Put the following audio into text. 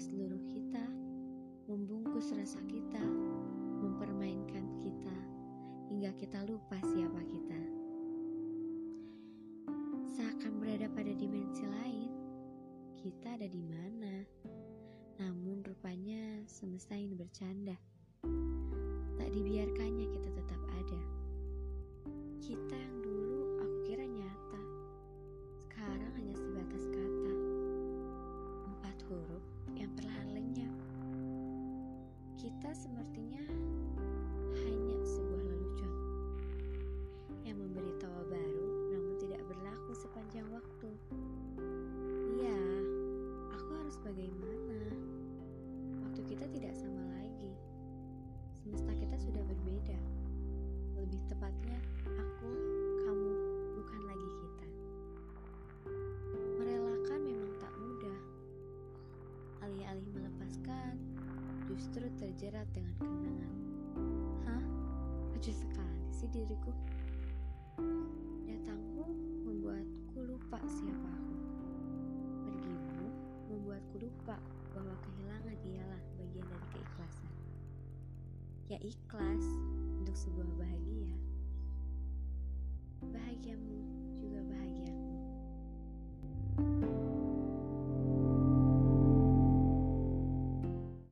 seluruh kita, membungkus rasa kita, mempermainkan kita, hingga kita lupa siapa kita. Seakan berada pada dimensi lain, kita ada di mana? Namun rupanya semesta ini bercanda. Tak dibiarkannya kita Sepertinya hanya sebuah lelucon yang memberi tawa baru namun tidak berlaku sepanjang waktu. Iya, aku harus bagaimana? Waktu kita tidak sama justru terjerat dengan kenangan. Hah? Lucu sekali sih diriku. Datangmu membuatku lupa siapa aku. Pergimu membuatku lupa bahwa kehilangan ialah bagian dari keikhlasan. Ya ikhlas untuk sebuah bahagia. Bahagiamu